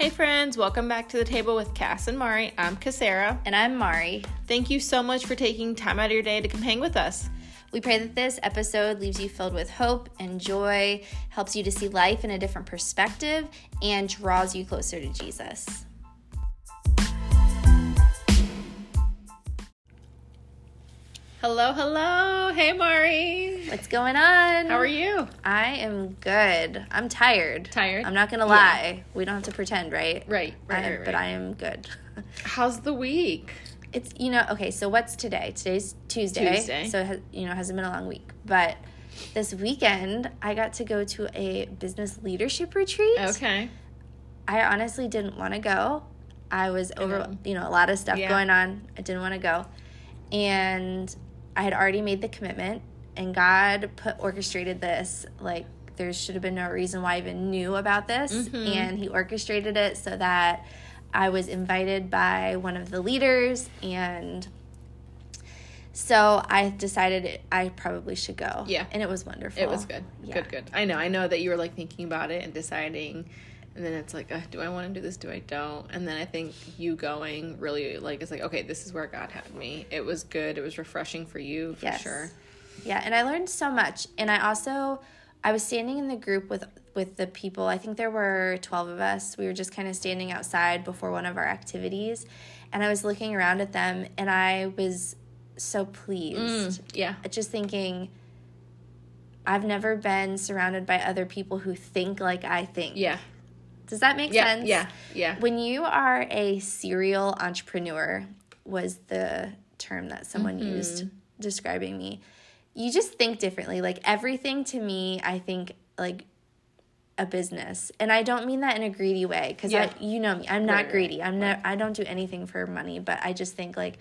Hey friends, welcome back to the table with Cass and Mari. I'm Cassara. And I'm Mari. Thank you so much for taking time out of your day to come hang with us. We pray that this episode leaves you filled with hope and joy, helps you to see life in a different perspective, and draws you closer to Jesus. Hello, hello. Hey Mari. What's going on? How are you? I am good. I'm tired. Tired? I'm not going to lie. We don't have to pretend, right? Right, right, I- right, But. I am good. How's the week? It's you know okay. So what's today? Today's Tuesday. Tuesday. So it has, you know hasn't been a long week, but this weekend I got to go to a business leadership retreat. Okay. I honestly didn't want to go. I was over know. you know a lot of stuff Yeah. going on. I didn't want to go, and I had already made the commitment. And God put orchestrated this like there should have been no reason why I even knew about this, Mhm. and He orchestrated it so that I was invited by one of the leaders, and so I decided I probably should go. Yeah. and it was wonderful. It was good. Yeah. Good, good. I know. I know that you were like thinking about it and deciding and then it's like, uh, do I want to do this? Do I don't? And then I think you going really like it's like, okay, this is where God had me. It was good. It was refreshing for you for Yes. sure. Yeah, and I learned so much. And I also I was standing in the group with with the people. I think there were 12 of us. We were just kind of standing outside before one of our activities, and I was looking around at them and I was so pleased. Yeah. Just thinking I've never been surrounded by other people who think like I think. Yeah. Does that make Yeah. sense? Yeah. Yeah. When you are a serial entrepreneur, was the term that someone Mm-hmm. used describing me. You just think differently. Like everything to me, I think like a business, and I don't mean that in a greedy way because Yeah. You know me, I'm not Right, right, greedy. I'm not. I don't do anything for money, but I just think like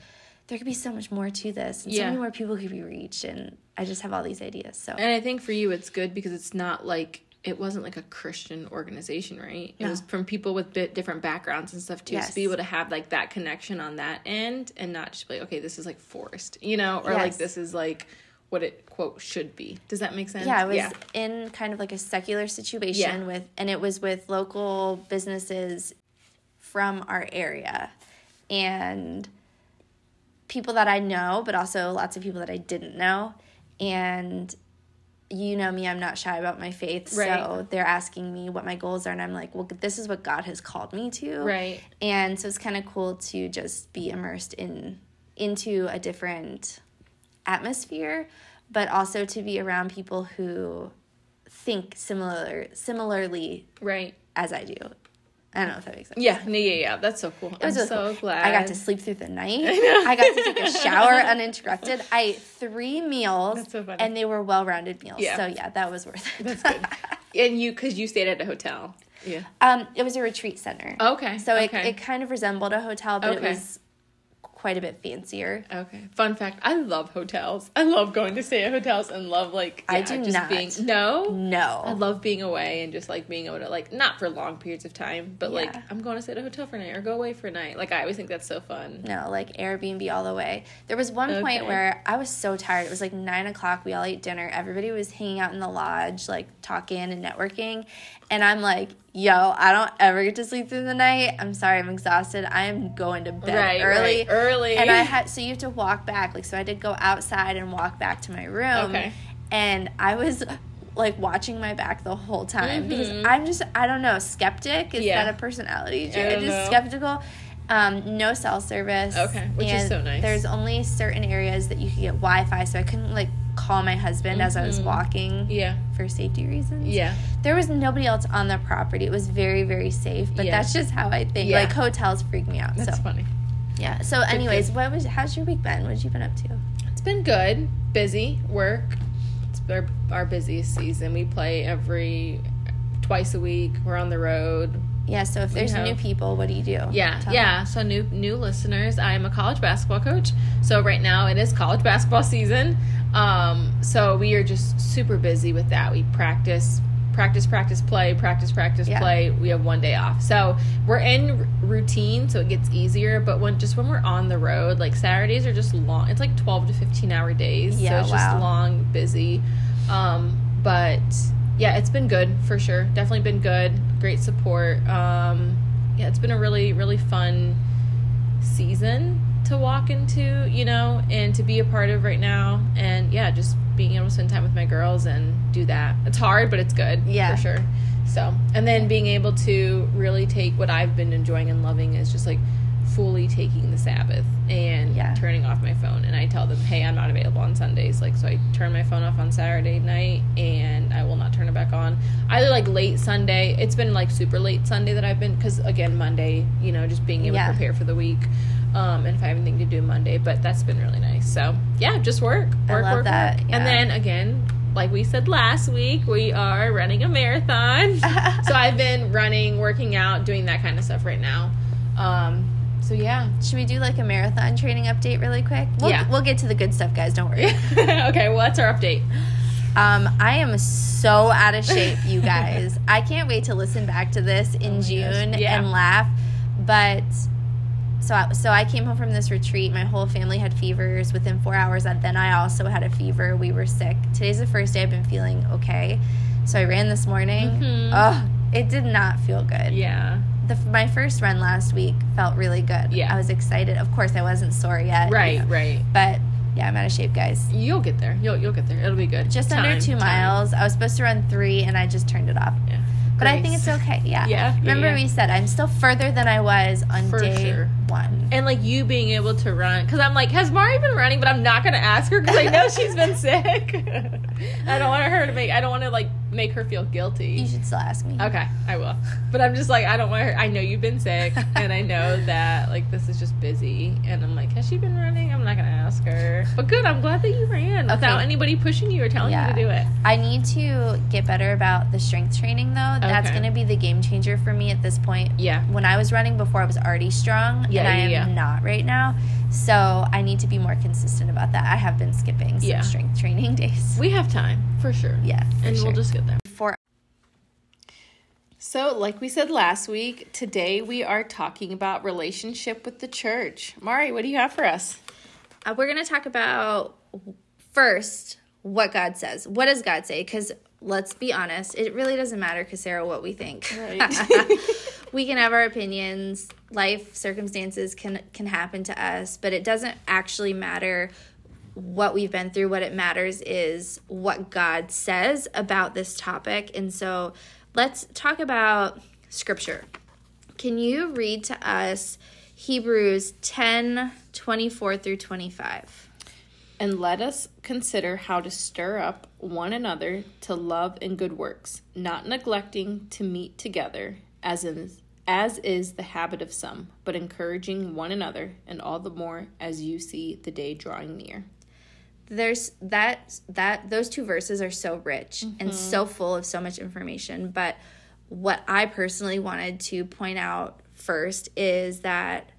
there could be so much more to this, and so many more people could be reached, and I just have all these ideas. So And I think for you it's good because it's not like it wasn't like a Christian organization, right? It No. was from people with bit different backgrounds and stuff too. Yes. to be able to have like that connection on that end and not just be like, okay, this is like forced, you know, or like this is like what it quote should be. Does that make sense? Yeah, I was in kind of like a secular situation Yeah. with, and it was with local businesses from our area and people that I know, but also lots of people that I didn't know. And you know me, I'm not shy about my faith. So they're asking me what my goals are, and I'm like, well, this is what God has called me to. Right. And so it's kind of cool to just be immersed in into a different atmosphere, but also to be around people who think similar similarly Right. as I do. I don't know if that makes sense. Yeah, no, yeah, yeah. That's so cool. It was I'm so cool. glad. I got to sleep through the night. I, got to take a shower uninterrupted. I ate three meals, That's so funny. and they were well-rounded meals. Yeah. So yeah, that was worth it. That's good. and you because you stayed at a hotel. Yeah. um, it was a retreat center. Okay. So okay. it, it kind of resembled a hotel, but Okay. it was quite a bit fancier. Okay. Fun fact: I love hotels. I love going to stay at hotels and love like I yeah, do just not. being no. No. I love being away and just like being able to like not for long periods of time, but like I'm going to stay at a hotel for a night or go away for a night. Like I always think that's so fun. No, like Airbnb all the way. There was one Okay. point where I was so tired. It was like nine o'clock. We all ate dinner. Everybody was hanging out in the lodge, like talking and networking. And I'm like, yo, I don't ever get to sleep through the night. I'm sorry, I'm exhausted. I am going to bed Right, early. right, early. And I had, so you have to walk back. Like, so I did go outside and walk back to my room. Okay. And I was like watching my back the whole time because Mhm. I'm just, I don't know, skeptic. Is Yeah. that a personality trait? I I'm just know. skeptical. Um, no cell service. Okay, which is so nice. There's only certain areas that you could get Wi-Fi, so I couldn't like call my husband as I was Mhm. walking yeah. for safety reasons. Yeah. There was nobody else on the property. It was very, very safe. But Yeah. that's just how I think. Yeah. Like hotels freak me out. That's so funny. yeah. So, anyways, what was? How's your week been? What have you been up to? It's been good. Busy work. It's our, our busiest season. We play every twice a week. We're on the road. Yeah. So if there's new people, what do you do? Yeah, Tell yeah. So new new listeners, I am a college basketball coach. So right now it is college basketball season. Um, so we are just super busy with that. We practice, practice, practice, play, practice, practice, Yeah. play. We have one day off. So we're in r- routine, so it gets easier. But when just when we're on the road, like Saturdays are just long. It's like twelve to fifteen hour days. Yeah, so it's wow. just long, busy. Um, but yeah, it's been good for sure. Definitely been good. Great support. Um, yeah, it's been a really really fun season to walk into, you know, and to be a part of right now. And yeah, just being able to spend time with my girls and do that. It's hard, but it's good. Yeah. For sure. So, and then being able to really take what I've been enjoying and loving is just like fully taking the Sabbath and Yeah. turning off my phone. And I tell them, hey, I'm not available on Sundays. Like, so I turn my phone off on Saturday night and I will not turn it back on. Either like late Sunday, it's been like super late Sunday that I've been, because again, Monday, you know, just being able Yeah. to prepare for the week. Um, and if I have anything to do Monday, but that's been really nice. So yeah, just work, work, work, that, work. yeah. And then again, like we said last week, we are running a marathon. so I've been running, working out, doing that kind of stuff right now. Um, so yeah. Should we do like a marathon training update really quick? We'll, Yeah. We'll get to the good stuff, guys. Don't worry. okay, well that's our update. Um, I am so out of shape, you guys. I can't wait to listen back to this in Oh. June Yeah. and laugh. But so I, so I came home from this retreat. My whole family had fevers within four hours. And then I also had a fever. We were sick. Today's the first day I've been feeling okay. So I ran this morning. Mhm. Oh, it did not feel good. Yeah. The, my first run last week felt really good. Yeah. I was excited. Of course, I wasn't sore yet. you Right, know. right. But yeah, I'm out of shape, guys. You'll get there. You'll you'll get there. It'll be good. Just under two time. miles. I was supposed to run three, and I just turned it off. Yeah. But I think it's okay. Yeah. Yeah, yeah, Remember yeah. we said I'm still further than I was on For day sure. one. and like you being able to run because i'm like has mari been running but i'm not gonna ask her because i know she's been sick i don't want her to make i don't want to like make her feel guilty. You should still ask me. okay i will but i'm just like i don't want her i know you've been sick and i know that like this is just busy and i'm like has she been running i'm not gonna ask her but good i'm glad that you ran without anybody pushing you or telling Yeah. you to do it I need to get better about the strength training though. That's Okay. going to be the game changer for me at this point. yeah When I was running before, I was already strong, Yeah, and I yeah, am yeah. not right now. So I need to be more consistent about that. I have been skipping some Yeah. strength training days. we have time for sure yeah, for and sure. we'll just get there Before So, like we said last week, today we are talking about relationship with the church. Mari, what do you have for us? Uh, we're going to talk about first what God says. What does God say? Because let's be honest, it really doesn't matter, Sarah, what we think. Right. we can have our opinions. Life circumstances can can happen to us, but it doesn't actually matter what we've been through. What it matters is what God says about this topic. And so, let's talk about scripture. Can you read to us Hebrews 10 24 through 25? And let us consider how to stir up one another to love and good works, not neglecting to meet together, as in as is the habit of some, but encouraging one another, and all the more as you see the day drawing near. there's that that those two verses are so rich and mm-hmm. so full of so much information but what i personally wanted to point out first is that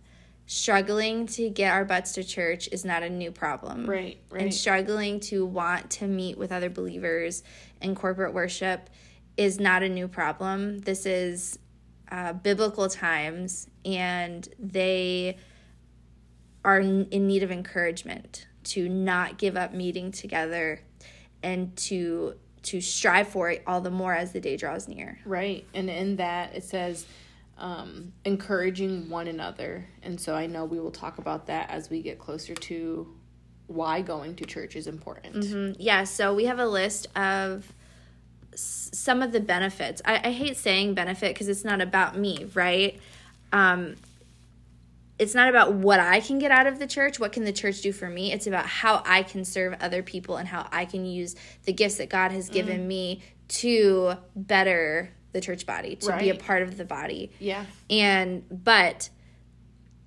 struggling to get our butts to church is not a new problem Right, and struggling to want to meet with other believers in corporate worship is not a new problem this is uh, biblical times and they are in need of encouragement to not give up meeting together and to to strive for it all the more as the day draws near. Right. And in that it says um, encouraging one another. And so I know we will talk about that as we get closer to why going to church is important. Mm, Yeah, so we have a list of s- some of the benefits. I, I hate saying benefit because it's not about me, right? Um, it's not about what I can get out of the church. What can the church do for me? It's about how I can serve other people and how I can use the gifts that God has given me to better the church body, to be a part of the body. Yeah. And but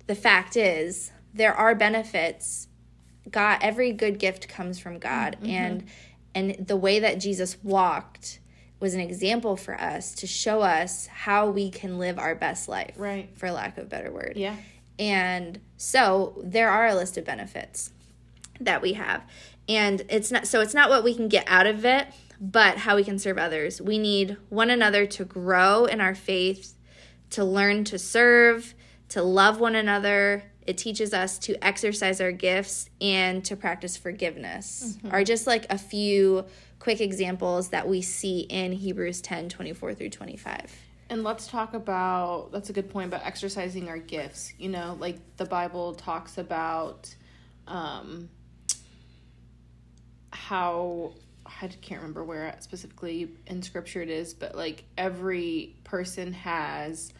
the fact is there are benefits. God every good gift comes from God Mm-hmm. and and the way that Jesus walked was an example for us to show us how we can live our best life. Right. For lack of a better word. Yeah. And so there are a list of benefits that we have. And it's not so it's not what we can get out of it, but how we can serve others. We need one another to grow in our faith, to learn to serve, to love one another. It teaches us to exercise our gifts and to practice forgiveness. Are just like a few quick examples that we see in Hebrews 10 24 through 25. And let's talk about that's a good point about exercising our gifts. You know, like the Bible talks about um how I can't remember where specifically in scripture it is, but like every person has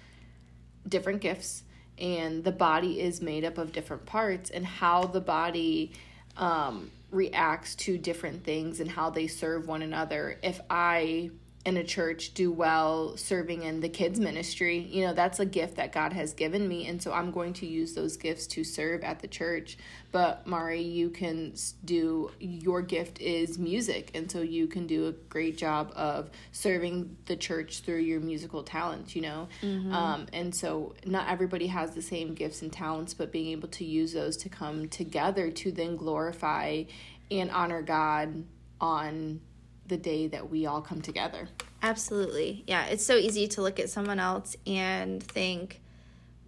different gifts and the body is made up of different parts and how the body um reacts to different things and how they serve one another. If I in a church do well serving in the kids ministry you know that's a gift that god has given me and so i'm going to use those gifts to serve at the church but mari you can do your gift is music and so you can do a great job of serving the church through your musical talents you know mm-hmm. um, and so not everybody has the same gifts and talents but being able to use those to come together to then glorify and honor god on the day that we all come together. Absolutely. Yeah, it's so easy to look at someone else and think,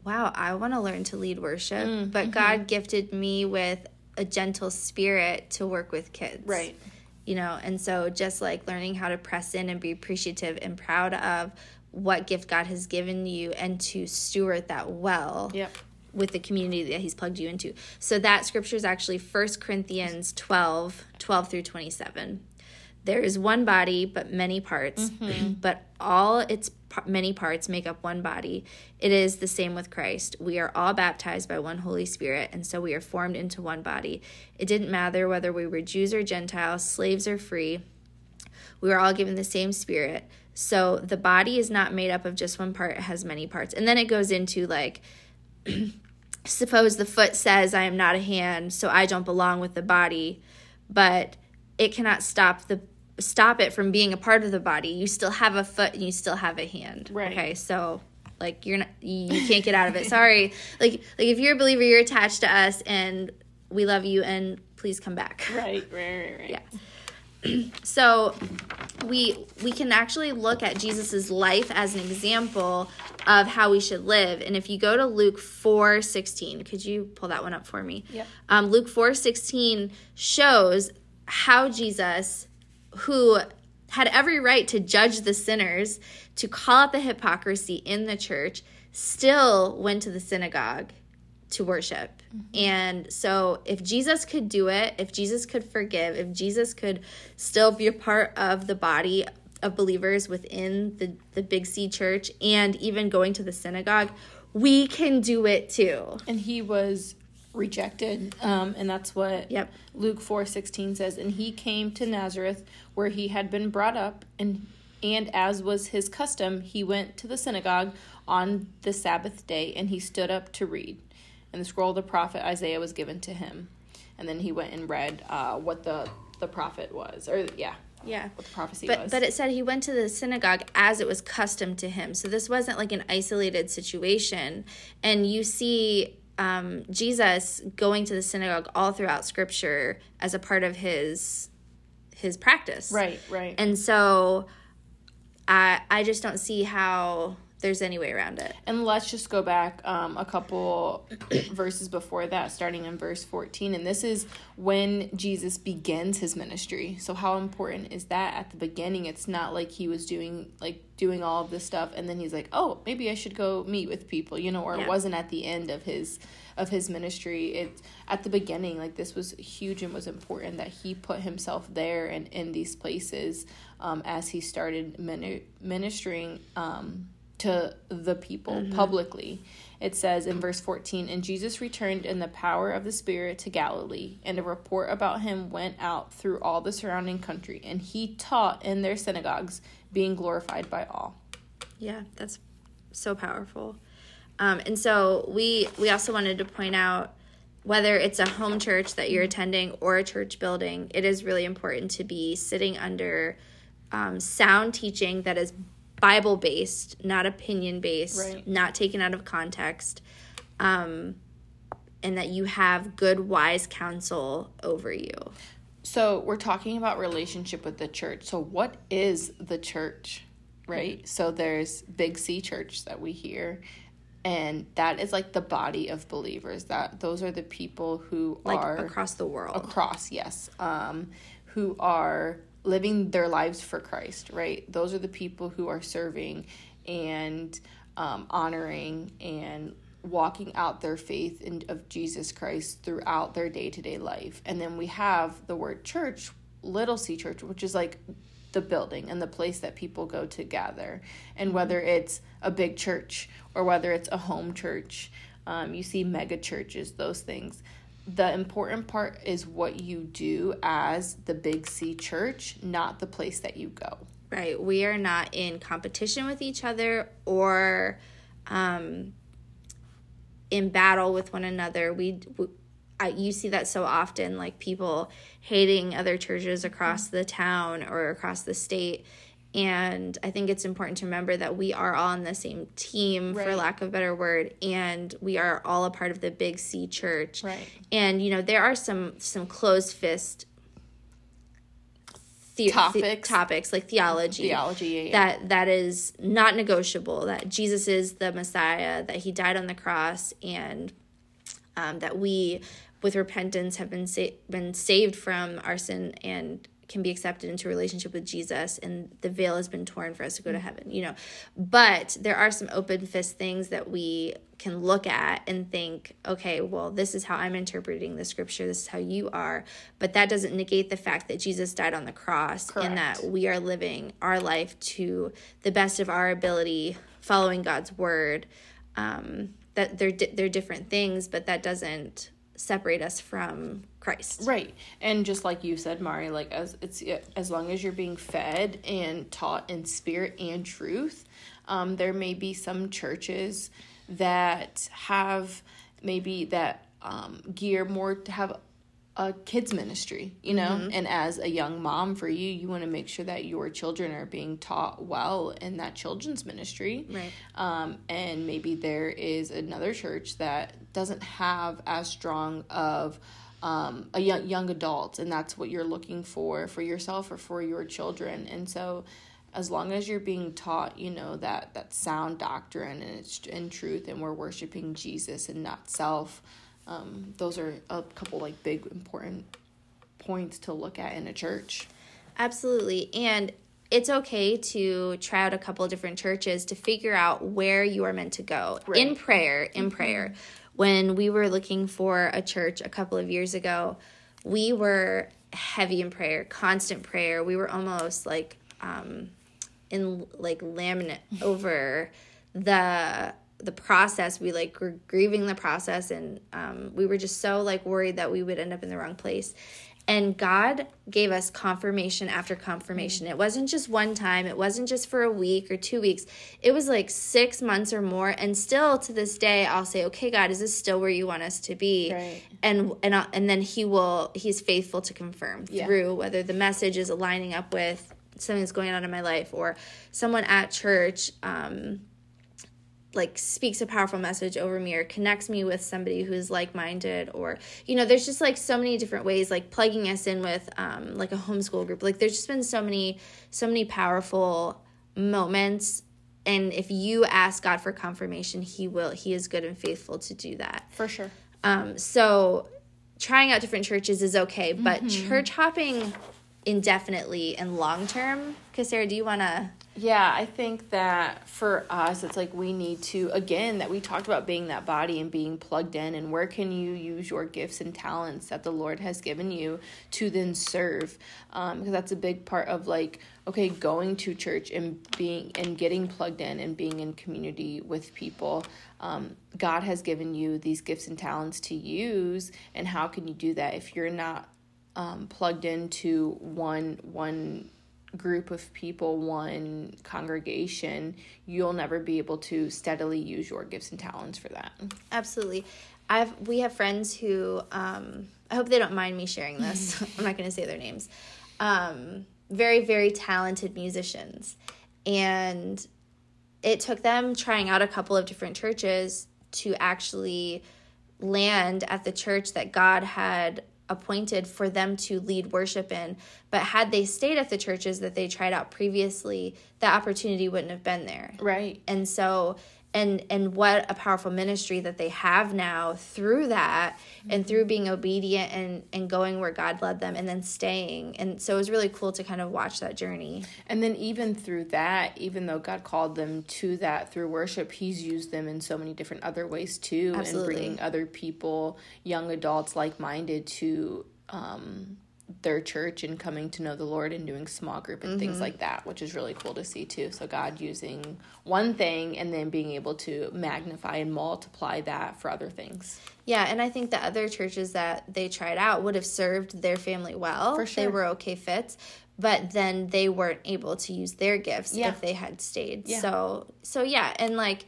wow, I want to learn to lead worship, mm, but mm-hmm. God gifted me with a gentle spirit to work with kids. Right. You know, and so just like learning how to press in and be appreciative and proud of what gift God has given you and to steward that well. Yep with the community that he's plugged you into. So that scripture is actually 1 Corinthians 12, 12 through 27. There is one body, but many parts, mm-hmm. but all its many parts make up one body. It is the same with Christ. We are all baptized by one Holy Spirit, and so we are formed into one body. It didn't matter whether we were Jews or Gentiles, slaves or free. We were all given the same Spirit. So the body is not made up of just one part, it has many parts. And then it goes into like, suppose the foot says, I am not a hand, so I don't belong with the body, but it cannot stop the stop it from being a part of the body. You still have a foot and you still have a hand. Right. Okay, so like you're not you can't get out of it. Sorry. Like like if you're a believer, you're attached to us and we love you and please come back. Right, right, right, right. Yeah. so we we can actually look at Jesus's life as an example of how we should live. And if you go to Luke 4 16, could you pull that one up for me? Yeah. Um, Luke 4 16 shows how Jesus who had every right to judge the sinners, to call out the hypocrisy in the church, still went to the synagogue to worship. Mm-hmm. And so, if Jesus could do it, if Jesus could forgive, if Jesus could still be a part of the body of believers within the, the Big C church and even going to the synagogue, we can do it too. And he was rejected um, and that's what yep. luke 4 16 says. And he came to nazareth where he had been brought up and and as was his custom he went to the synagogue on the sabbath day and he stood up to read. And the scroll of the prophet isaiah was given to him. And then he went and read uh, what the the prophet was or yeah. Yeah. What the prophecy but, was. but it said he went to the synagogue as it was custom to him. So this wasn't like an isolated situation. And you see um, Jesus going to the synagogue all throughout Scripture as a part of his his practice. Right, right. And so, I I just don't see how there's any way around it. And let's just go back um, a couple verses before that, starting in verse 14. And this is when Jesus begins his ministry. So, how important is that at the beginning? It's not like he was doing, like, doing all of this stuff and then he's like, oh, maybe I should go meet with people, you know, or yeah. it wasn't at the end of his of his ministry it at the beginning like this was huge and was important that he put himself there and in these places um, as he started ministering um, to the people mm-hmm. publicly. It says in verse 14, And Jesus returned in the power of the Spirit to Galilee, and a report about him went out through all the surrounding country, and he taught in their synagogues, being glorified by all. Yeah, that's so powerful. Um, and so we we also wanted to point out whether it's a home church that you're attending or a church building, it is really important to be sitting under um, sound teaching that is Bible based, not opinion based, right. not taken out of context, um, and that you have good, wise counsel over you. So, we're talking about relationship with the church. So, what is the church, right? Mm-hmm. So, there's Big C Church that we hear, and that is like the body of believers. That those are the people who like are across the world. Across, yes, um, who are living their lives for Christ, right? Those are the people who are serving and um, honoring and walking out their faith in, of Jesus Christ throughout their day to day life. And then we have the word church, little c church, which is like the building and the place that people go to gather. And whether it's a big church or whether it's a home church, um, you see mega churches, those things. The important part is what you do as the big C church, not the place that you go. Right. We are not in competition with each other or um, in battle with one another. We, we I, you see that so often, like people hating other churches across the town or across the state. And I think it's important to remember that we are all on the same team, right. for lack of a better word, and we are all a part of the Big C Church. Right. And you know there are some some closed fist the- topics, the- topics like theology, theology, yeah, yeah. that that is not negotiable. That Jesus is the Messiah, that He died on the cross, and um, that we with repentance have been sa- been saved from our sin and can be accepted into a relationship with Jesus and the veil has been torn for us to go to heaven, you know. But there are some open fist things that we can look at and think, okay, well, this is how I'm interpreting the scripture, this is how you are. But that doesn't negate the fact that Jesus died on the cross Correct. and that we are living our life to the best of our ability, following God's word. Um, that they're they're different things, but that doesn't separate us from Christ. Right. And just like you said, Mari, like as it's as long as you're being fed and taught in spirit and truth, um, there may be some churches that have maybe that um, gear more to have a kids ministry, you know, mm-hmm. and as a young mom for you, you want to make sure that your children are being taught well in that children's ministry. Right. Um, and maybe there is another church that doesn't have as strong of um, a young young adult, and that's what you're looking for for yourself or for your children. And so, as long as you're being taught, you know that that sound doctrine and it's in truth, and we're worshiping Jesus and not self um, those are a couple like big important points to look at in a church. Absolutely. And it's okay to try out a couple of different churches to figure out where you are meant to go right. in prayer in mm-hmm. prayer when we were looking for a church a couple of years ago we were heavy in prayer constant prayer we were almost like um in like laminate over the the process we like were grieving the process and um, we were just so like worried that we would end up in the wrong place. And god gave us confirmation after confirmation. It wasn't just one time. It wasn't just for a week or two weeks. It was like six months or more. And still to this day i'll say okay god is this still where you want us to be? Right. and and I'll, and then he will he's faithful to confirm yeah. through whether the message is aligning up with something that's going on in my life or someone at church um, like speaks a powerful message over me or connects me with somebody who's like-minded or you know there's just like so many different ways like plugging us in with um like a homeschool group. Like there's just been so many so many powerful moments. And if you ask God for confirmation he will he is good and faithful to do that. For sure. Um so trying out different churches is okay but mm-hmm. church hopping indefinitely and long term because sarah do you want to yeah, I think that for us, it's like we need to, again, that we talked about being that body and being plugged in, and where can you use your gifts and talents that the Lord has given you to then serve? Um, because that's a big part of like, okay, going to church and being and getting plugged in and being in community with people. Um, God has given you these gifts and talents to use, and how can you do that if you're not um, plugged into one one group of people, one congregation, you'll never be able to steadily use your gifts and talents for that. Absolutely. I've we have friends who um, I hope they don't mind me sharing this. I'm not going to say their names. Um, very very talented musicians, and it took them trying out a couple of different churches to actually land at the church that God had appointed for them to lead worship in. But had they stayed at the churches that they tried out previously, that opportunity wouldn't have been there. Right. And so and and what a powerful ministry that they have now through that and through being obedient and and going where God led them and then staying. And so it was really cool to kind of watch that journey. And then even through that even though God called them to that through worship he's used them in so many different other ways too Absolutely. and bringing other people young adults like-minded to um their church and coming to know the Lord and doing small group and mm-hmm. things like that, which is really cool to see too. So God using one thing and then being able to magnify and multiply that for other things. Yeah, and I think the other churches that they tried out would have served their family well. For sure. They were okay fits, but then they weren't able to use their gifts yeah. if they had stayed. Yeah. So so yeah, and like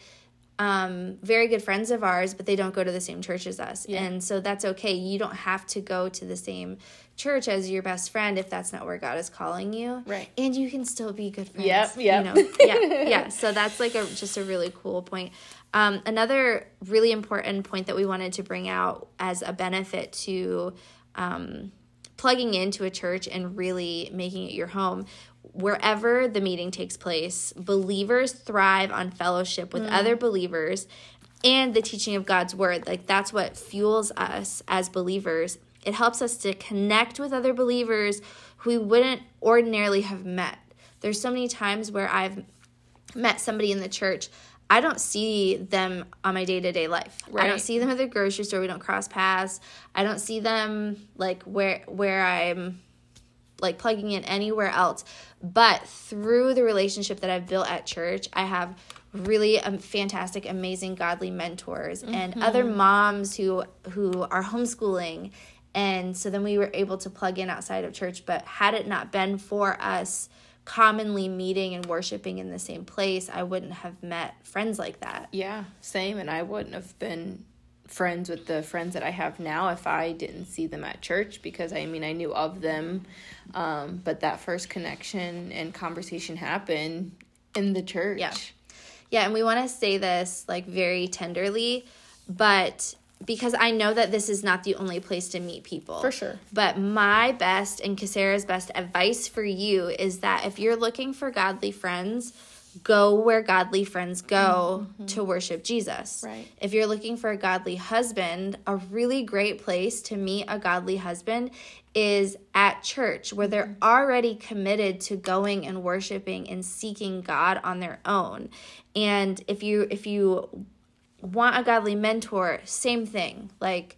um, very good friends of ours, but they don't go to the same church as us. Yeah. And so that's okay. You don't have to go to the same church as your best friend if that's not where God is calling you. Right. And you can still be good friends. Yep. Yep. You know? yeah. Yeah. So that's like a just a really cool point. Um, another really important point that we wanted to bring out as a benefit to um, plugging into a church and really making it your home wherever the meeting takes place, believers thrive on fellowship with mm. other believers and the teaching of God's word. Like that's what fuels us as believers it helps us to connect with other believers who we wouldn't ordinarily have met. There's so many times where I've met somebody in the church. I don't see them on my day to day life. Right. I don't see them at the grocery store. We don't cross paths. I don't see them like where where I'm like plugging in anywhere else. But through the relationship that I've built at church, I have really um, fantastic, amazing, godly mentors mm-hmm. and other moms who who are homeschooling and so then we were able to plug in outside of church. But had it not been for us commonly meeting and worshiping in the same place, I wouldn't have met friends like that. Yeah, same. And I wouldn't have been friends with the friends that I have now if I didn't see them at church because I mean I knew of them um, but that first connection and conversation happened in the church. Yeah. Yeah, and we want to say this like very tenderly, but because I know that this is not the only place to meet people. For sure. But my best and Cassara's best advice for you is that if you're looking for godly friends, go where godly friends go mm-hmm. to worship Jesus. Right. If you're looking for a godly husband, a really great place to meet a godly husband is at church where they're mm-hmm. already committed to going and worshiping and seeking God on their own. And if you if you want a godly mentor, same thing. Like,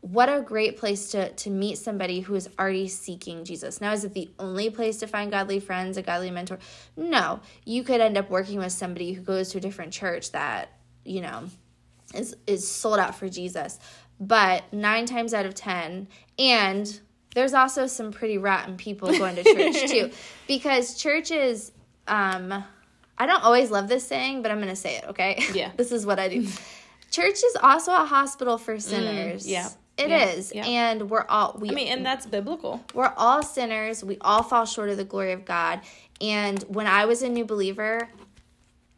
what a great place to to meet somebody who is already seeking Jesus. Now, is it the only place to find godly friends, a godly mentor? No. You could end up working with somebody who goes to a different church that, you know, is is sold out for Jesus. But nine times out of ten, and there's also some pretty rotten people going to church too. Because churches um I don't always love this saying, but I'm going to say it, okay? Yeah. this is what I do. Church is also a hospital for mm, sinners. Mm, yeah. It yeah, is, yeah. And we're all we I mean, and that's biblical. We're all sinners. We all fall short of the glory of God. And when I was a new believer,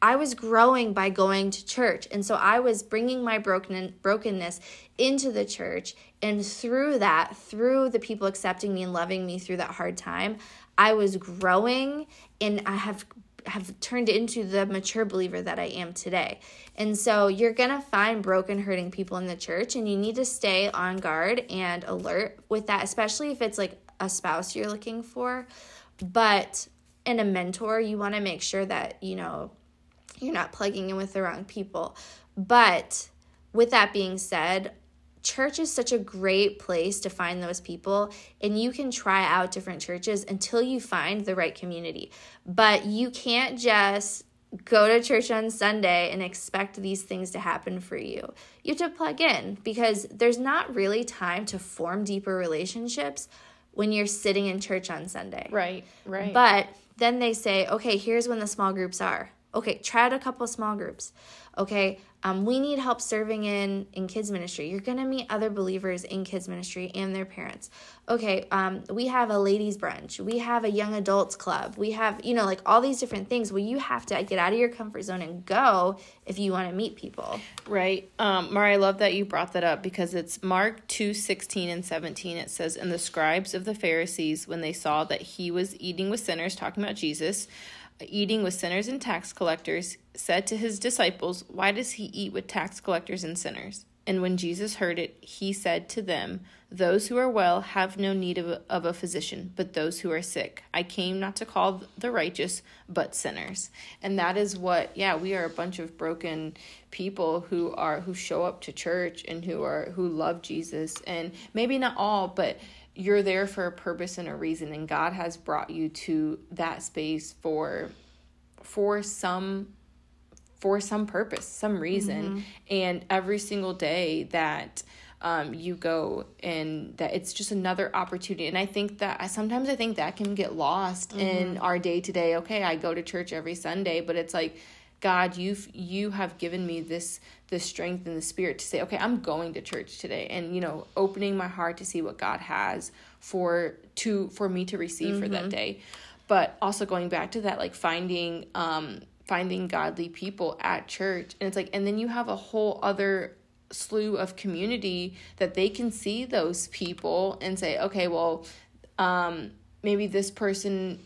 I was growing by going to church. And so I was bringing my broken brokenness into the church and through that, through the people accepting me and loving me through that hard time, I was growing and I have have turned into the mature believer that I am today. And so you're going to find broken, hurting people in the church, and you need to stay on guard and alert with that, especially if it's like a spouse you're looking for. But in a mentor, you want to make sure that, you know, you're not plugging in with the wrong people. But with that being said, church is such a great place to find those people and you can try out different churches until you find the right community. But you can't just go to church on sunday and expect these things to happen for you. You have to plug in because there's not really time to form deeper relationships when you're sitting in church on sunday. Right right. But then they say okay here's when the small groups are okay try out a couple small groups. Okay um, we need help serving in in kids ministry. You're to meet other believers in kids ministry and their parents. Okay um, we have a ladies brunch. We have a young adults club. We have you know like all these different things. Well you have to get out of your comfort zone and go if you want to meet people. Right. Um, mara i love that you brought that up because it's mark 2 16 and 17 it says and the scribes of the pharisees when they saw that he was eating with sinners talking about jesus eating with sinners and tax collectors said to his disciples, Why does he eat with tax collectors and sinners? And when Jesus heard it, he said to them, Those who are well have no need of a, of a physician, but those who are sick. I came not to call the righteous, but sinners. And that is what, yeah, we are a bunch of broken people who are who show up to church and who are who love Jesus. And maybe not all, but you're there for a purpose and a reason and God has brought you to that space for for some for some purpose, some reason. Mm-hmm. And every single day that um, you go and that it's just another opportunity. And I think that I, sometimes I think that can get lost mm-hmm. in our day to day. Okay, I go to church every Sunday, but it's like, God, you've you have given me this the strength and the spirit to say, okay, I'm going to church today, and you know, opening my heart to see what God has for to for me to receive mm-hmm. for that mm-hmm. day. But also going back to that, like finding um finding godly people at church and it's like and then you have a whole other slew of community that they can see those people and say okay well um maybe this person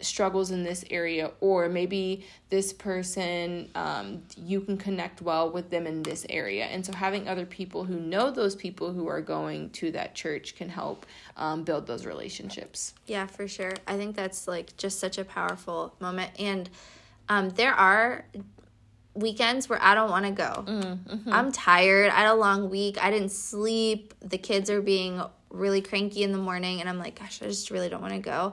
struggles in this area or maybe this person um, you can connect well with them in this area and so having other people who know those people who are going to that church can help um, build those relationships yeah for sure i think that's like just such a powerful moment and um, there are weekends where I don't want to go. Mm-hmm. I'm tired. I had a long week. I didn't sleep. The kids are being really cranky in the morning and I'm like, gosh, I just really don't want to go.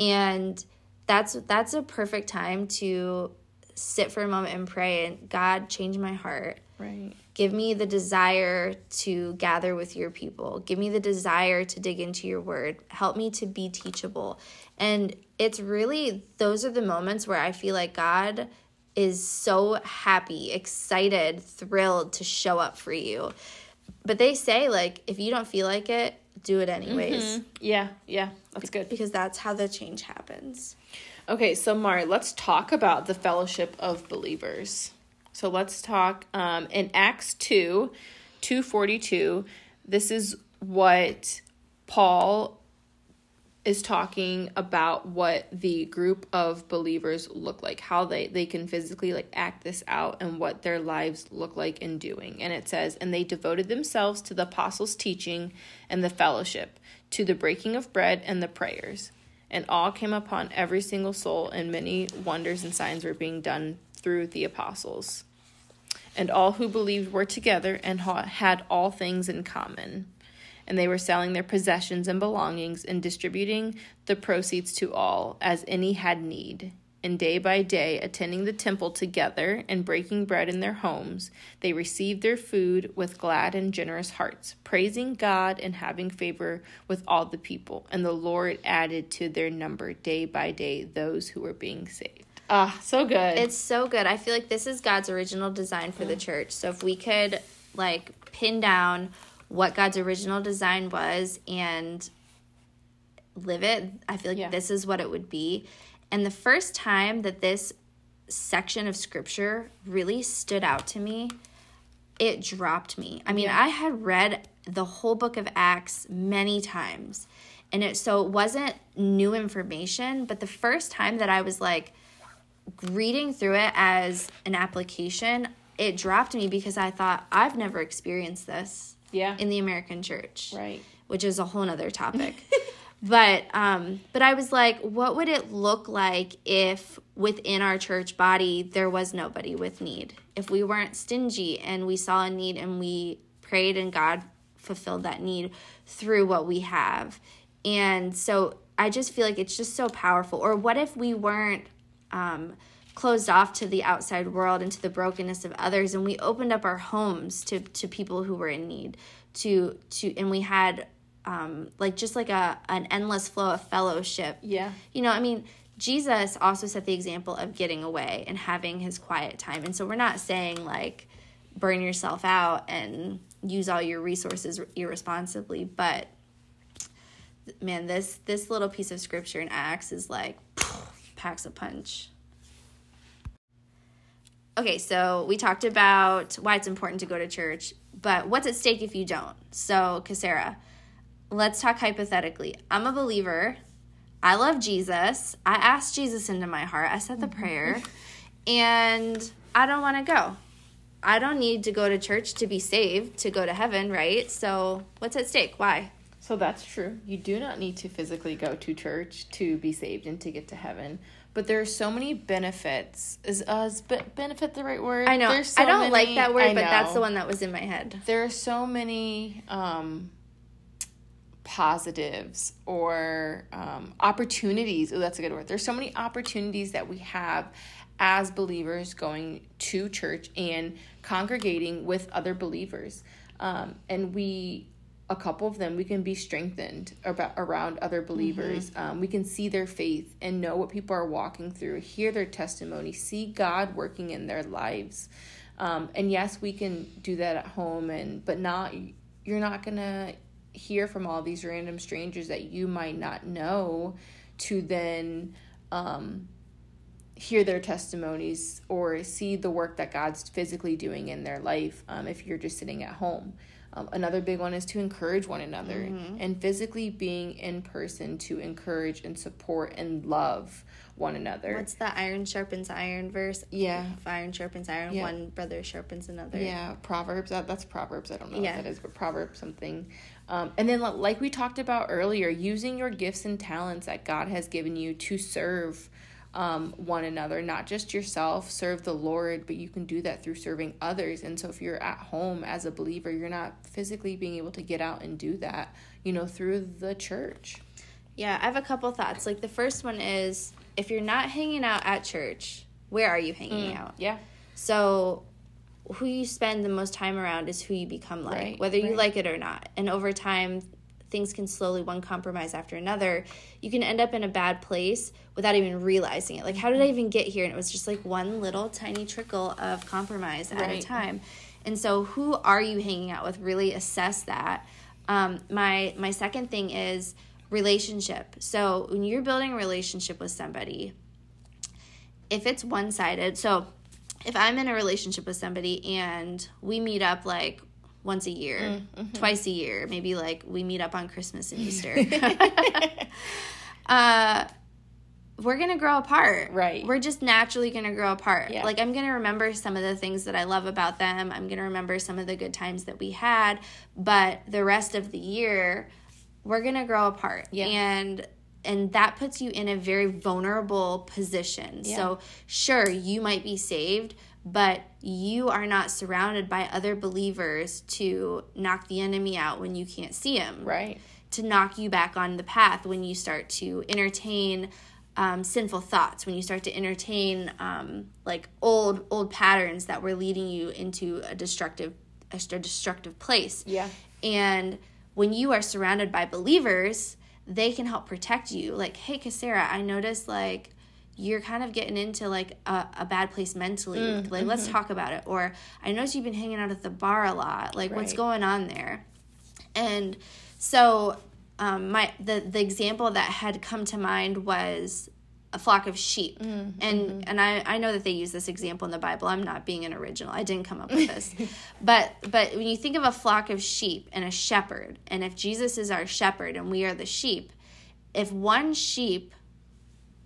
And that's that's a perfect time to sit for a moment and pray and God change my heart. Right. Give me the desire to gather with your people. Give me the desire to dig into your word. Help me to be teachable. And it's really, those are the moments where I feel like God is so happy, excited, thrilled to show up for you. But they say, like, if you don't feel like it, do it anyways. Mm-hmm. Yeah, yeah, that's good. Because that's how the change happens. Okay, so Mari, let's talk about the fellowship of believers. So let's talk um, in Acts 2, 242. This is what Paul is talking about what the group of believers look like, how they, they can physically like act this out and what their lives look like in doing. And it says, and they devoted themselves to the apostles' teaching and the fellowship, to the breaking of bread and the prayers. And all came upon every single soul, and many wonders and signs were being done through the apostles and all who believed were together and had all things in common. And they were selling their possessions and belongings and distributing the proceeds to all, as any had need. And day by day, attending the temple together and breaking bread in their homes, they received their food with glad and generous hearts, praising God and having favor with all the people. And the Lord added to their number day by day those who were being saved. Ah, so good. It's so good. I feel like this is God's original design for the church. So if we could like pin down what God's original design was and live it, I feel like yeah. this is what it would be. And the first time that this section of scripture really stood out to me, it dropped me. I mean, yeah. I had read the whole book of Acts many times. And it so it wasn't new information, but the first time that I was like, reading through it as an application, it dropped me because I thought I've never experienced this. Yeah. In the American church. Right. Which is a whole nother topic. but um but I was like, what would it look like if within our church body there was nobody with need? If we weren't stingy and we saw a need and we prayed and God fulfilled that need through what we have. And so I just feel like it's just so powerful. Or what if we weren't um, closed off to the outside world and to the brokenness of others and we opened up our homes to to people who were in need to to and we had um like just like a an endless flow of fellowship yeah you know i mean jesus also set the example of getting away and having his quiet time and so we're not saying like burn yourself out and use all your resources irresponsibly but man this this little piece of scripture in acts is like packs a punch. Okay, so we talked about why it's important to go to church, but what's at stake if you don't? So, Cassara, let's talk hypothetically. I'm a believer. I love Jesus. I asked Jesus into my heart. I said the prayer. and I don't want to go. I don't need to go to church to be saved, to go to heaven, right? So, what's at stake? Why? So that's true. You do not need to physically go to church to be saved and to get to heaven. But there are so many benefits. Is uh, is be- benefit the right word? I know. There's so I don't like that word, I but that's the one that was in my head. There are so many um, positives or um, opportunities. Oh, that's a good word. There's so many opportunities that we have as believers going to church and congregating with other believers. Um, and we, a couple of them, we can be strengthened about around other believers. Um, we can see their faith and know what people are walking through, hear their testimony, see God working in their lives. Um, and yes, we can do that at home, and but not you're not gonna hear from all these random strangers that you might not know to then um, hear their testimonies or see the work that God's physically doing in their life um, if you're just sitting at home. Um, another big one is to encourage one another and physically being in person to encourage and support and love one another. What's the iron sharpens iron verse? Yeah. If iron sharpens iron, Yeah. one brother sharpens another. Yeah, Proverbs. That, that's Proverbs. I don't know Yeah. what that is, but Proverbs something. Um, and then, like we talked about earlier, using your gifts and talents that God has given you to serve um, one another, not just yourself, serve the Lord, but you can do that through serving others. And so, if you're at home as a believer, you're not physically being able to get out and do that, you know, through the church. Yeah, I have a couple thoughts. Like the first one is if you're not hanging out at church, where are you hanging out? Yeah. So who you spend the most time around is who you become like, Right, whether you right. like it or not. And over time, things can slowly one compromise after another. You can end up in a bad place without even realizing it. Like, how did I even get here? And it was just like one little tiny trickle of compromise at a time. And so, who are you hanging out with? Really assess that. Um, my my second thing is relationship. So when you're building a relationship with somebody, if it's one sided, so if I'm in a relationship with somebody and we meet up like once a year, twice a year, maybe like we meet up on Christmas and Easter, uh, we're gonna grow apart. Right. We're just naturally gonna grow apart. Yeah. Like I'm gonna remember some of the things that I love about them. I'm gonna remember some of the good times that we had, but the rest of the year, we're gonna grow apart. Yeah. And and that puts you in a very vulnerable position. So sure, you might be saved, but you are not surrounded by other believers to knock the enemy out when you can't see him Right. to knock you back on the path when you start to entertain um, sinful thoughts when you start to entertain um, like old old patterns that were leading you into a destructive a destructive place Yeah. and when you are surrounded by believers they can help protect you like hey Cassara, i noticed like you're kind of getting into like a, a bad place mentally. Mm, like let's talk about it. Or i noticed you've been hanging out at the bar a lot. Like what's going on there? And so um, my the the example that had come to mind was a flock of sheep. And and I, I know that they use this example in the bible. I'm not being an original. I didn't come up with this. But but when you think of a flock of sheep and a shepherd and if jesus is our shepherd and we are the sheep if one sheep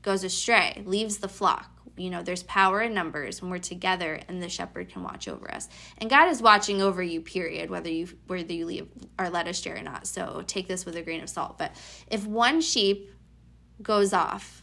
goes astray leaves the flock you know there's power in numbers when we're together and the shepherd can watch over us and god is watching over you period whether you whether you leave, are led astray or not so take this with a grain of salt but if one sheep goes off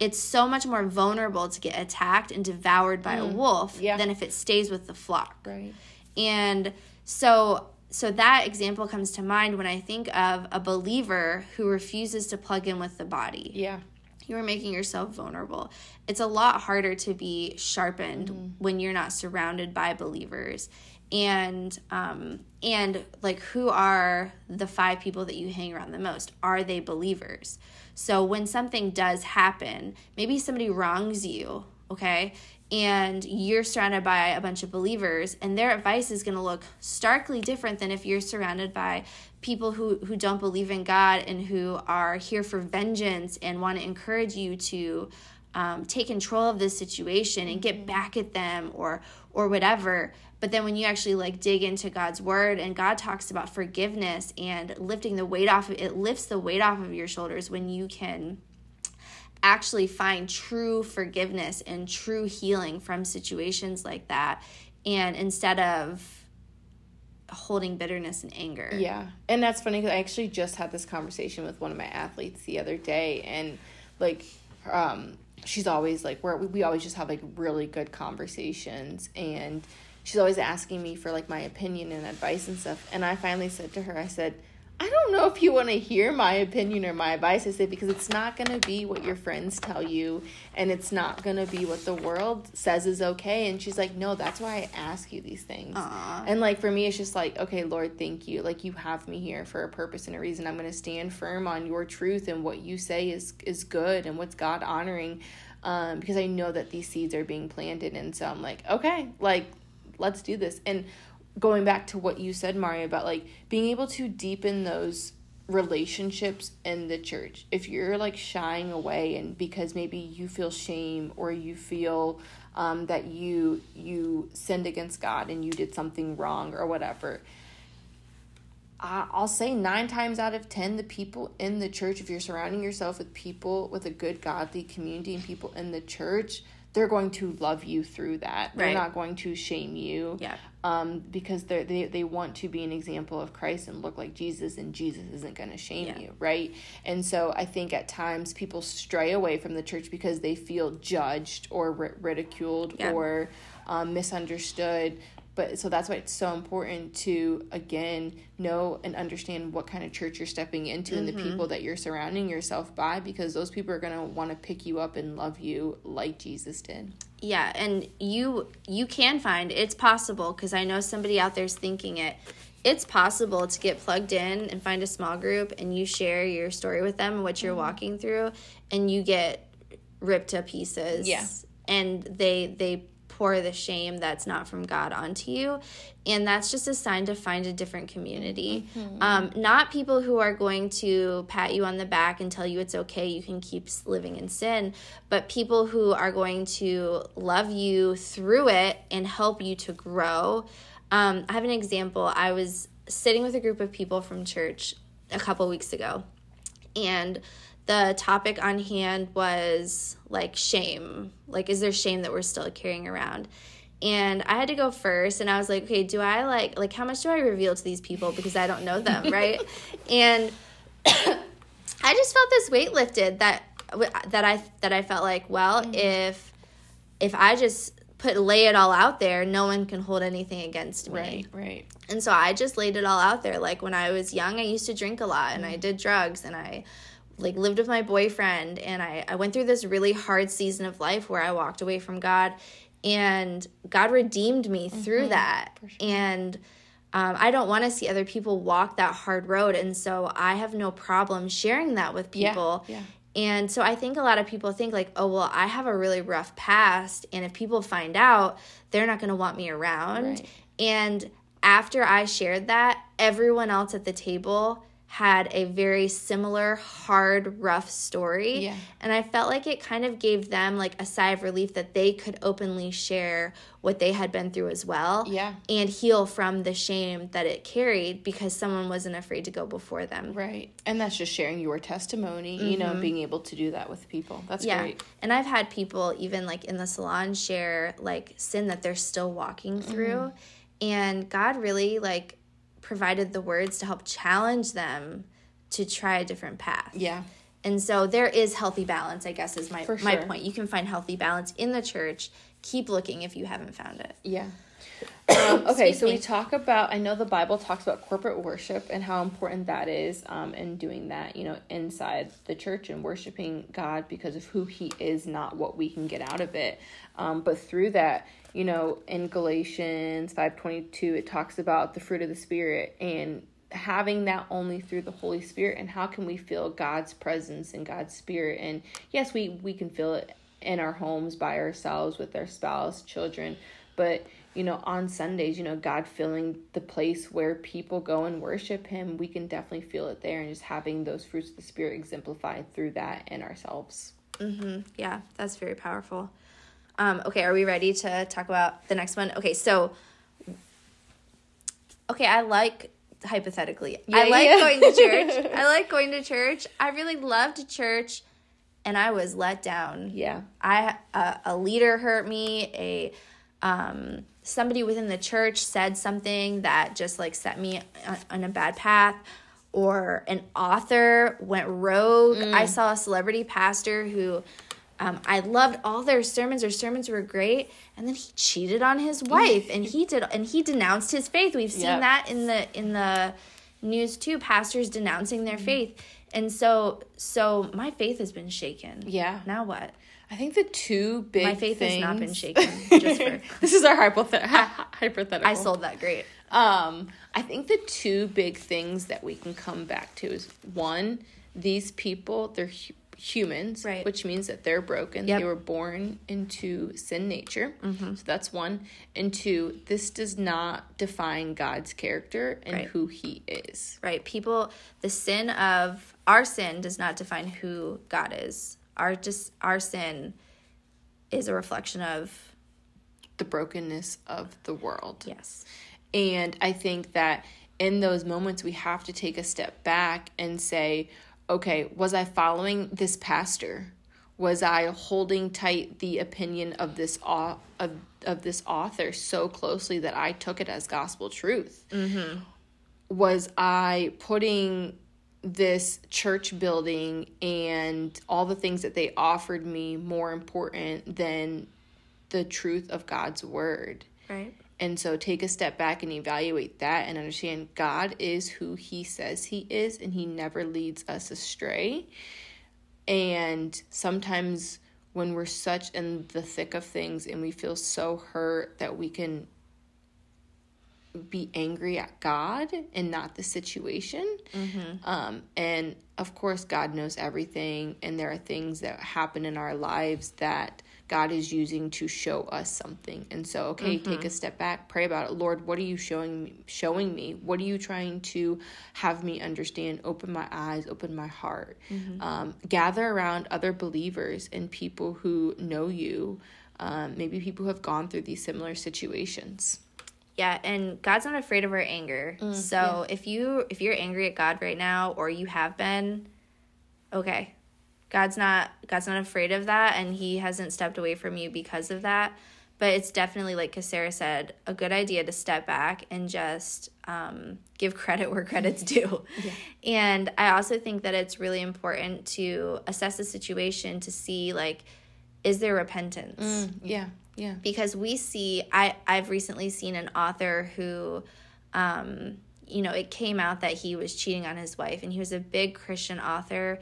it's so much more vulnerable to get attacked and devoured by a mm. wolf yeah. than if it stays with the flock Right. and so so that example comes to mind when I think of a believer who refuses to plug in with the body. Yeah. You are making yourself vulnerable. It's a lot harder to be sharpened when you're not surrounded by believers. And um and like who are the five people that you hang around the most? Are they believers? So when something does happen, maybe somebody wrongs you, okay? and you're surrounded by a bunch of believers and their advice is going to look starkly different than if you're surrounded by people who who don't believe in God and who are here for vengeance and want to encourage you to um, take control of this situation and get back at them or or whatever but then when you actually like dig into God's word and God talks about forgiveness and lifting the weight off it lifts the weight off of your shoulders when you can actually find true forgiveness and true healing from situations like that and instead of holding bitterness and anger. Yeah. And that's funny because I actually just had this conversation with one of my athletes the other day. And like, um, she's always like, we're, we always just have like really good conversations. And she's always asking me for like my opinion and advice and stuff. And I finally said to her, I said, I don't know if you want to hear my opinion or my advice. I say because it's not going to be what your friends tell you, and it's not going to be what the world says is okay. And she's like, No, that's why I ask you these things. Aww. And like for me, it's just like, okay, Lord, thank you. Like you have me here for a purpose and a reason. I'm going to stand firm on your truth and what you say is is good and what's God honoring, um, because I know that these seeds are being planted. And so I'm like, okay, like let's do this. And going back to what you said, Mari, about like being able to deepen those relationships in the church. If you're like shying away and because maybe you feel shame or you feel um, that you you sinned against God and you did something wrong or whatever, I'll say nine times out of ten, the people in the church, if you're surrounding yourself with people with a good godly community and people in the church, they're going to love you through that. They're Right. not going to shame you. Yeah. Um, because they they they want to be an example of Christ and look like Jesus, and Jesus isn't going to shame Yeah. you, right? And so I think at times people stray away from the church because they feel judged or ri- ridiculed Yeah. or um, misunderstood. But so that's why it's so important to again know and understand what kind of church you're stepping into and the Mm-hmm. people that you're surrounding yourself by because those people are going to want to pick you up and love you like Jesus did. Yeah, and you you can find it's possible because I know somebody out there's thinking it. It's possible to get plugged in and find a small group and you share your story with them and what Mm-hmm. you're walking through and you get ripped to pieces. Yeah. And they they pour the shame that's not from God onto you. And that's just a sign to find a different community. Mm-hmm. Um, not people who are going to pat you on the back and tell you it's okay, you can keep living in sin, but people who are going to love you through it and help you to grow. Um, I have an example. I was sitting with a group of people from church a couple weeks ago, and the topic on hand was like shame. Like, is there shame that we're still carrying around? And I had to go first, and I was like, okay, do I like like how much do I reveal to these people because I don't know them, right? and I just felt this weight lifted that that I that I felt like, well, if if I just put lay it all out there, no one can hold anything against me. Right, right. And so I just laid it all out there. Like when I was young, I used to drink a lot and I Mm-hmm. did drugs and I like lived with my boyfriend and I, I went through this really hard season of life where I walked away from God and God redeemed me Mm-hmm. through that. And um, I don't want to see other people walk that hard road. And so I have no problem sharing that with Yeah, people. yeah. And so I think a lot of people think like, oh well, I have a really rough past, and if people find out, they're not going to want me around. Right. And after I shared that, everyone else at the table had a very similar hard rough story Yeah. and i felt like it kind of gave them like a sigh of relief that they could openly share what they had been through as well Yeah. and heal from the shame that it carried because someone wasn't afraid to go before them Right. And that's just sharing your testimony, you know, mm-hmm. being able to do that with people. That's yeah great. and i've had people even like in the salon share like sin that they're still walking through mm-hmm. and god really like provided the words to help challenge them to try a different path Yeah. and so there is healthy balance i guess is my For my point you can find healthy balance in the church keep looking if you haven't found it Yeah. Um, okay, so me. we talk about. I know the Bible talks about corporate worship and how important that is, um, and doing that, you know, inside the church and worshiping God because of who He is, not what we can get out of it. Um, but through that, you know, in Galatians five twenty two, it talks about the fruit of the Spirit and having that only through the Holy Spirit. And how can we feel God's presence and God's Spirit? And yes, we we can feel it in our homes by ourselves with our spouse, children, but you know, on Sundays, you know, God filling the place where people go and worship Him, we can definitely feel it there, and just having those fruits of the Spirit exemplified through that in ourselves. Mm-hmm. Yeah, that's very powerful. Um, okay, are we ready to talk about the next one? Okay, so okay, I like hypothetically. I like yeah. going to church. I like going to church. I really loved church and I was let down. Yeah. I a, a leader hurt me. A um, somebody within the church said something that just like set me on, on a bad path. Or an author went rogue. I saw a celebrity pastor who um, I loved all their sermons. Their sermons were great, and then he cheated on his wife, and he did, and he denounced his faith. We've seen Yep. that in the in the news too. Pastors denouncing their faith, and so so my faith has been shaken. Yeah. Now what? I think the two big My faith things... has not been shaken. Just for this is our hypothet- hypothetical. I sold that great. Um, I think the two big things that we can come back to is one, these people, they're humans, Right. which means that they're broken. Yep. They were born into sin nature. Mm-hmm. So that's one. And two, this does not define God's character and Right. who he is. Right. People, the sin of our sin does not define who God is. Our just our sin is a reflection of The brokenness of the world. yes. And I think that in those moments, we have to take a step back and say, okay, was I following this pastor? Was I holding tight the opinion of this au- of, of this author so closely that I took it as gospel truth? Mm-hmm. Was I putting this church building and all the things that they offered me more important than the truth of God's word? Right. And so take a step back and evaluate that and understand God is who he says he is and he never leads us astray. And sometimes when we're such in the thick of things and we feel so hurt that we can be angry at God and not the situation. Um, and of course, God knows everything, and there are things that happen in our lives that God is using to show us something. And so, okay, take a step back, pray about it. Lord, what are you showing me? Showing me? What are you trying to have me understand? Open my eyes, open my heart. Um, gather around other believers and people who know you. Um, maybe people who have gone through these similar situations. Yeah, and God's not afraid of our anger. so if you if you're angry at God right now or you have been, okay. God's not God's not afraid of that and he hasn't stepped away from you because of that. But it's definitely like Sarah said, a good idea to step back and just um, give credit where credit's due. And I also think that it's really important to assess the situation to see like, is there repentance? Yeah, yeah. because we see I I've recently seen an author who um you know it came out that he was cheating on his wife and he was a big Christian author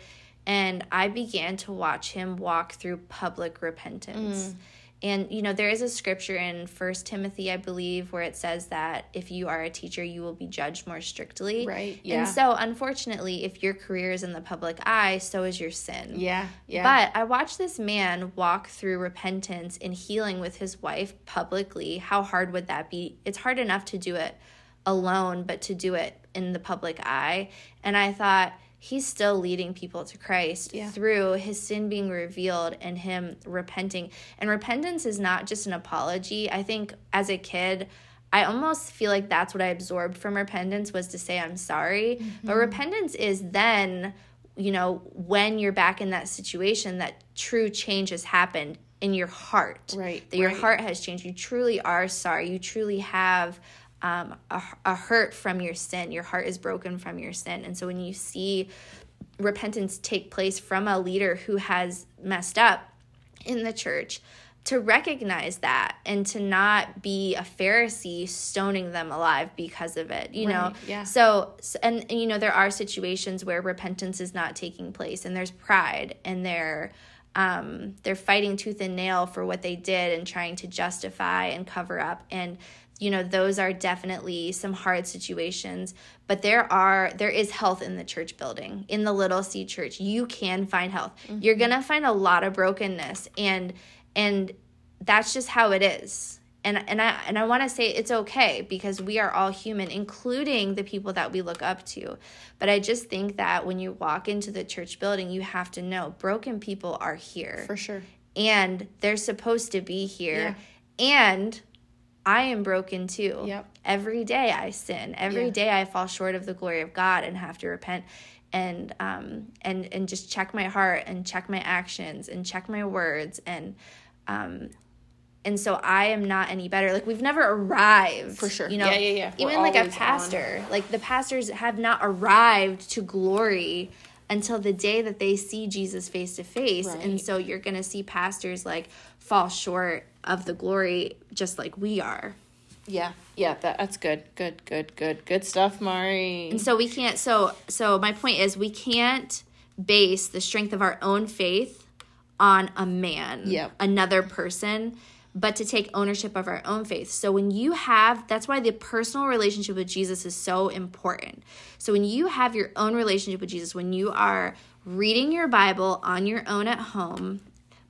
and I began to watch him walk through public repentance. Mm. And you know there is a scripture in First Timothy I believe where it says that if you are a teacher you will be judged more strictly. Right, yeah. And so unfortunately if your career is in the public eye so is your sin. Yeah, yeah. But I watched this man walk through repentance and healing with his wife publicly. How hard would that be? It's hard enough to do it alone, but to do it in the public eye. And I thought, he's still leading people to Christ Yeah. through his sin being revealed and him repenting. And repentance is not just an apology. I think as a kid, I almost feel like that's what I absorbed from repentance was to say I'm sorry. But mm-hmm. repentance is then, you know, when you're back in that situation that true change has happened in your heart. Right, That your heart has changed. You truly are sorry. You truly have um, a, a hurt from your sin. Your heart is broken from your sin. And so when you see repentance take place from a leader who has messed up in the church, to recognize that and to not be a Pharisee stoning them alive because of it, you know? Yeah. So, and, and, you know, there are situations where repentance is not taking place and there's pride and they're, um, they're fighting tooth and nail for what they did and trying to justify and cover up. And, you know, those are definitely some hard situations, but there are, there is health in the church building, in the Little C church. You can find health. Mm-hmm. You're going to find a lot of brokenness and, and that's just how it is and and I and I want to say it's okay because we are all human including the people that we look up to but I just think that when you walk into the church building you have to know broken people are here for sure. and they're supposed to be here and I am broken too Yep. every day I sin every Yeah. day I fall short of the glory of God and have to repent and um and and just check my heart and check my actions and check my words and um and so I am not any better. Like we've never arrived For sure. You know, Yeah, yeah, yeah. We're Even like a always on. pastor, like the pastors have not arrived to glory until the day that they see Jesus face to face. And so you're gonna see pastors like fall short of the glory, just like we are. Yeah, yeah, that, that's good. Good, good, good. Good stuff, Mari. And so we can't so so my point is we can't base the strength of our own faith on a man, Yep. another person, but to take ownership of our own faith. So when you have that's why the personal relationship with Jesus is so important. So when you have your own relationship with Jesus, when you are reading your Bible on your own at home,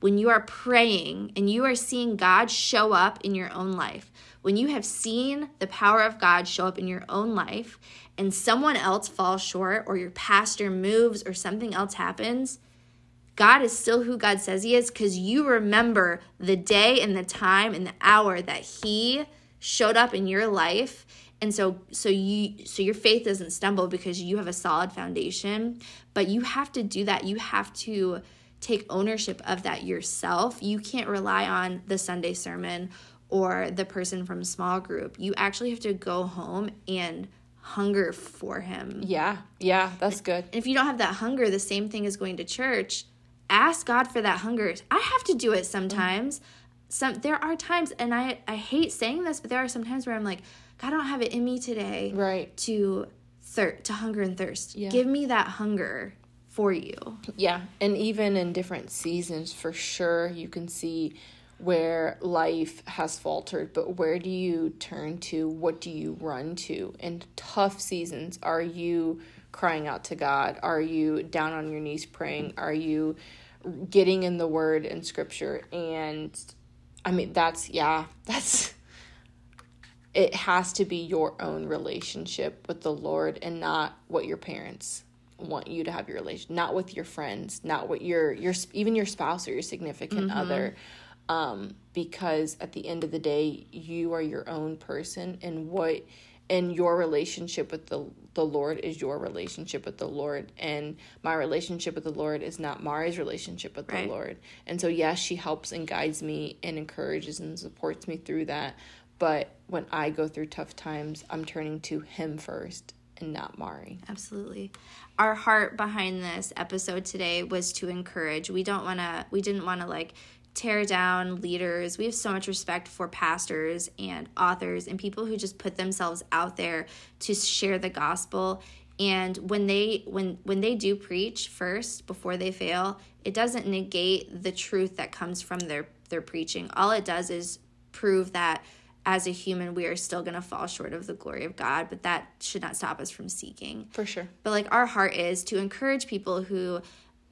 when you are praying and you are seeing God show up in your own life, when you have seen the power of God show up in your own life and someone else falls short or your pastor moves or something else happens, God is still who God says he is because you remember the day and the time and the hour that he showed up in your life. And so so you so your faith doesn't stumble because you have a solid foundation but you have to do that. You have to take ownership of that yourself you can't rely on the sunday sermon or the person from small group you actually have to go home and hunger for him yeah, yeah, that's good. and if you don't have that hunger, the same thing as going to church. Ask God for that hunger. I have to do it sometimes. Some there are times, and I I hate saying this, but there are some times where I'm like, God, I don't have it in me today Right. to thir- to hunger and thirst. Yeah. Give me that hunger for you. Yeah, and even in different seasons, for sure, you can see where life has faltered, but where do you turn to? What do you run to? In tough seasons, are you crying out to God? Are you down on your knees praying? Are you getting in the word and scripture? And I mean, that's, yeah, that's it has to be your own relationship with the Lord and not what your parents want you to have your relation not with your friends not with your your even your spouse or your significant other um because at the end of the day you are your own person and what and your relationship with the the Lord is your relationship with the Lord. And my relationship with the Lord is not Mari's relationship with Right. the Lord. And so yes she helps and guides me and encourages and supports me through that. But when I go through tough times I'm turning to him first and not Mari Absolutely. Our heart behind this episode today was to encourage. We don't want to, we didn't want to like tear down leaders. We have so much respect for pastors and authors and people who just put themselves out there to share the gospel. And when they when when they do preach first before they fail, it doesn't negate the truth that comes from their their preaching. All it does is prove that as a human we are still going to fall short of the glory of God, but that should not stop us from seeking. for sure But like our heart is to encourage people who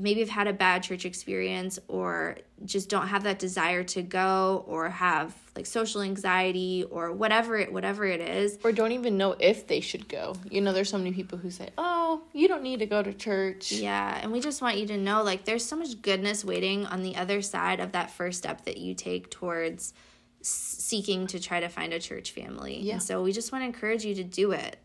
maybe have had a bad church experience or just don't have that desire to go or have like social anxiety or whatever it whatever it is. or don't even know if they should go. You know, there's so many people who say, "Oh, you don't need to go to church." Yeah, and we just want you to know like there's so much goodness waiting on the other side of that first step that you take towards seeking to try to find a church family. Yeah. And so we just want to encourage you to do it.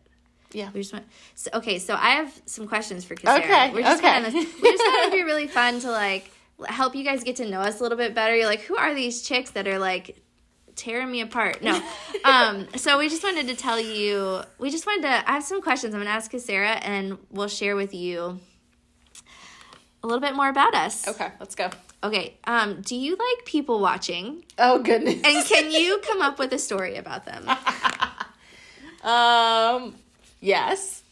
Yeah. We just want. So, okay, so I have some questions for Cassara. Okay, We're just okay. Gonna, we just thought it'd be really fun to like help you guys get to know us a little bit better. You're like, who are these chicks that are like tearing me apart? No. um. So we just wanted to tell you. We just wanted to. I have some questions. I'm gonna ask Sarah, and we'll share with you a little bit more about us. Okay, let's go. Okay. Um. Do you like people watching? Oh goodness. And can you come up with a story about them? um, yes.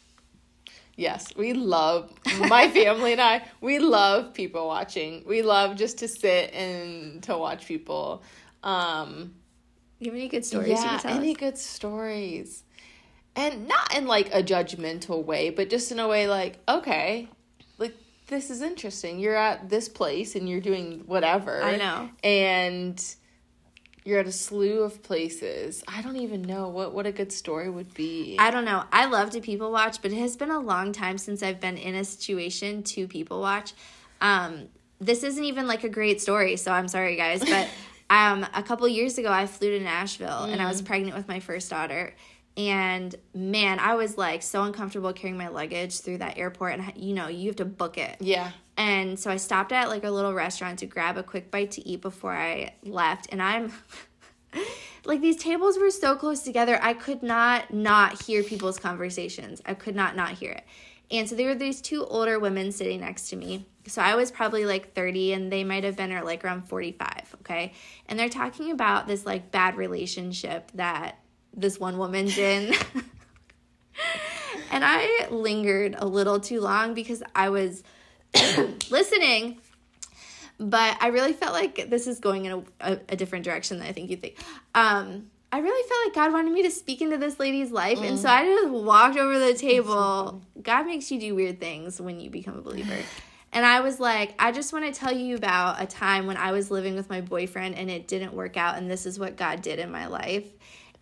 Yes, we love my family and I. We love people watching. We love just to sit and to watch people. Um, You have any good stories? yeah, any us? good stories, and not in like a judgmental way, but just in a way like, okay, this is interesting. You're at this place and you're doing whatever. I know. and you're at a slew of places. I don't even know what what a good story would be. I don't know. I love to people watch, but it has been a long time since I've been in a situation to people watch. Um, this isn't even like a great story, so I'm sorry, guys. But um, a couple years ago, I flew to Nashville and I was pregnant with my first daughter. And man, I was like so uncomfortable carrying my luggage through that airport. And you know, you have to book it. Yeah. And so I stopped at like a little restaurant to grab a quick bite to eat before I left. And I'm like, these tables were so close together, I could not not hear people's conversations. I could not not hear it. And so there were these two older women sitting next to me. So I was probably like 30 and they might have been or like around 45, okay? And they're talking about this like bad relationship that this one woman's in. and I lingered a little too long because I was listening but I really felt like this is going in a, a, a different direction than I think you think. Um, I really felt like God wanted me to speak into this lady's life, mm. and so I just walked over the table. God makes you do weird things when you become a believer. And I was like, I just want to tell you about a time when I was living with my boyfriend and it didn't work out, and this is what God did in my life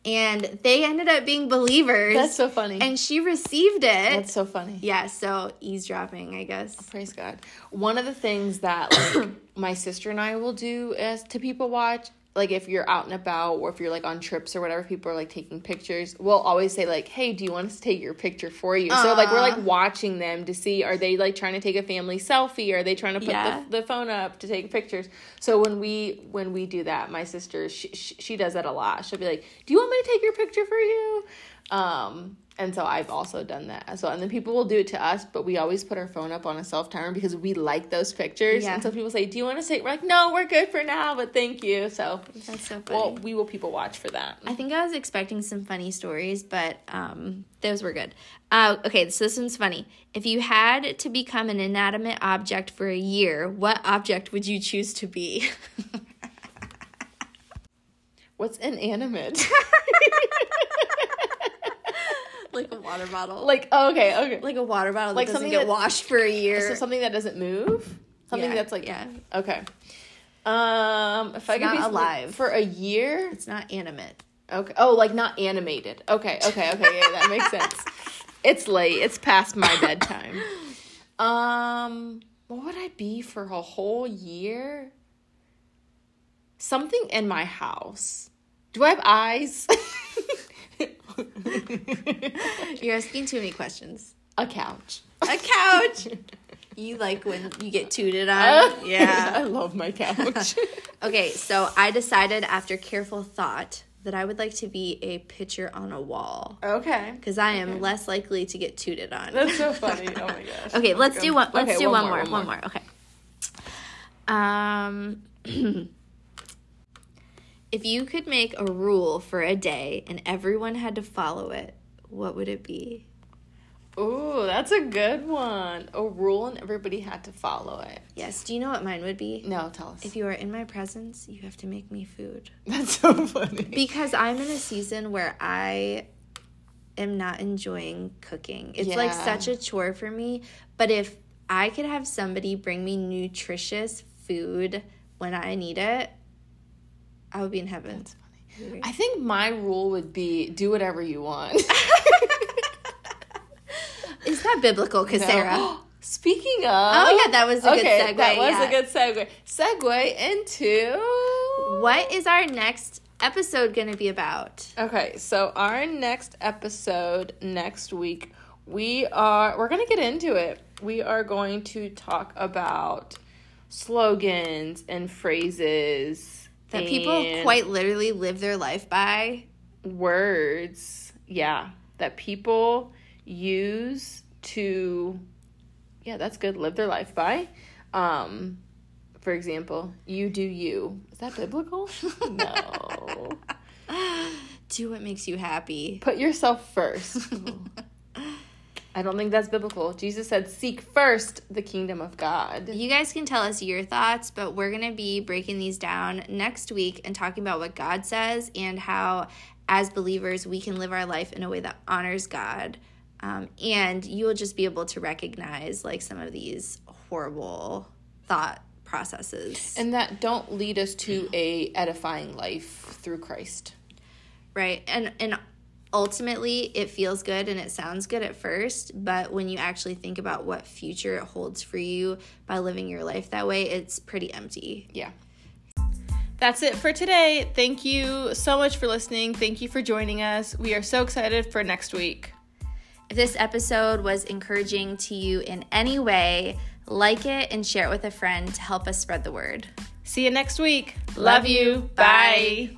and they ended up being believers. That's so funny. And she received it. That's so funny. Yeah, so eavesdropping, I guess. Oh, praise God. One of the things that like my sister and I will do as to people watch like if you're out and about or if you're like on trips or whatever people are like taking pictures we'll always say like hey do you want us to take your picture for you? Aww. so like we're like watching them to see are they like trying to take a family selfie? Are they trying to put yeah. the, the, phone up to take pictures? So when we when we do that my sister she, she does that a lot. She'll be like do you want me to take your picture for you um and so I've also done that. So and then people will do it to us, but we always put our phone up on a self timer because we like those pictures. Yeah. And so people say, "Do you want to take?" We're like, "No, we're good for now, but thank you." So that's so funny. Well, we will people watch for that. I think I was expecting some funny stories, but um, those were good. Uh, okay, so this one's funny. If you had to become an inanimate object for a year, what object would you choose to be? What's inanimate? like a water bottle. Like oh, okay, okay. Like a water bottle like that doesn't get washed for a year. So something that doesn't move. Something yeah, that's like yeah. Okay. Um, if it's I could not be alive for a year, it's not animate. Okay. Oh, like not animated. Okay. Okay. Okay. Yeah, that makes sense. It's late. It's past my bedtime. Um, what would I be for a whole year? Something in my house. Do I have eyes? You're asking too many questions. A couch. A couch. you like when you get tooted on? Uh, yeah. I love my couch. okay, so I decided after careful thought that I would like to be a picture on a wall. Okay. Because I am okay. less likely to get tooted on. That's so funny. Oh my gosh. okay, let's do one. Let's okay, do one, one, more, more. One more. Okay. Um. If you could make a rule for a day and everyone had to follow it, what would it be? Ooh, that's a good one. A rule and everybody had to follow it. Yes. Do you know what mine would be? No, tell us. If you are in my presence, you have to make me food. That's so funny. Because I'm in a season where I am not enjoying cooking. It's yeah. like such a chore for me. But if I could have somebody bring me nutritious food when I need it, I would be in heaven. That's funny. I think my rule would be do whatever you want. Is that biblical, Cassara? No. Speaking of, oh yeah, that was a okay, good segue. That was yeah. a good segue. Segue into what is our next episode going to be about? Okay, so our next episode next week, we are we're going to get into it. We are going to talk about slogans and phrases that people quite literally live their life by? words. Yeah. That people use to yeah that's good. Live their life by. Um for example you do you. Is that biblical? No. Do what makes you happy. Put yourself first I don't think that's biblical. Jesus said, Seek first the kingdom of God. You guys can tell us your thoughts, but we're going to be breaking these down next week and talking about what God says and how, as believers, we can live our life in a way that honors God. Um, and you will just be able to recognize like some of these horrible thought processes and that don't lead us to a edifying life through Christ right and and ultimately it feels good and it sounds good at first, but when you actually think about what future it holds for you by living your life that way, it's pretty empty. Yeah. That's it for today. Thank you so much for listening. Thank you for joining us. We are so excited for next week. If this episode was encouraging to you in any way, like it and share it with a friend to help us spread the word. See you next week. Love you. Bye. Bye.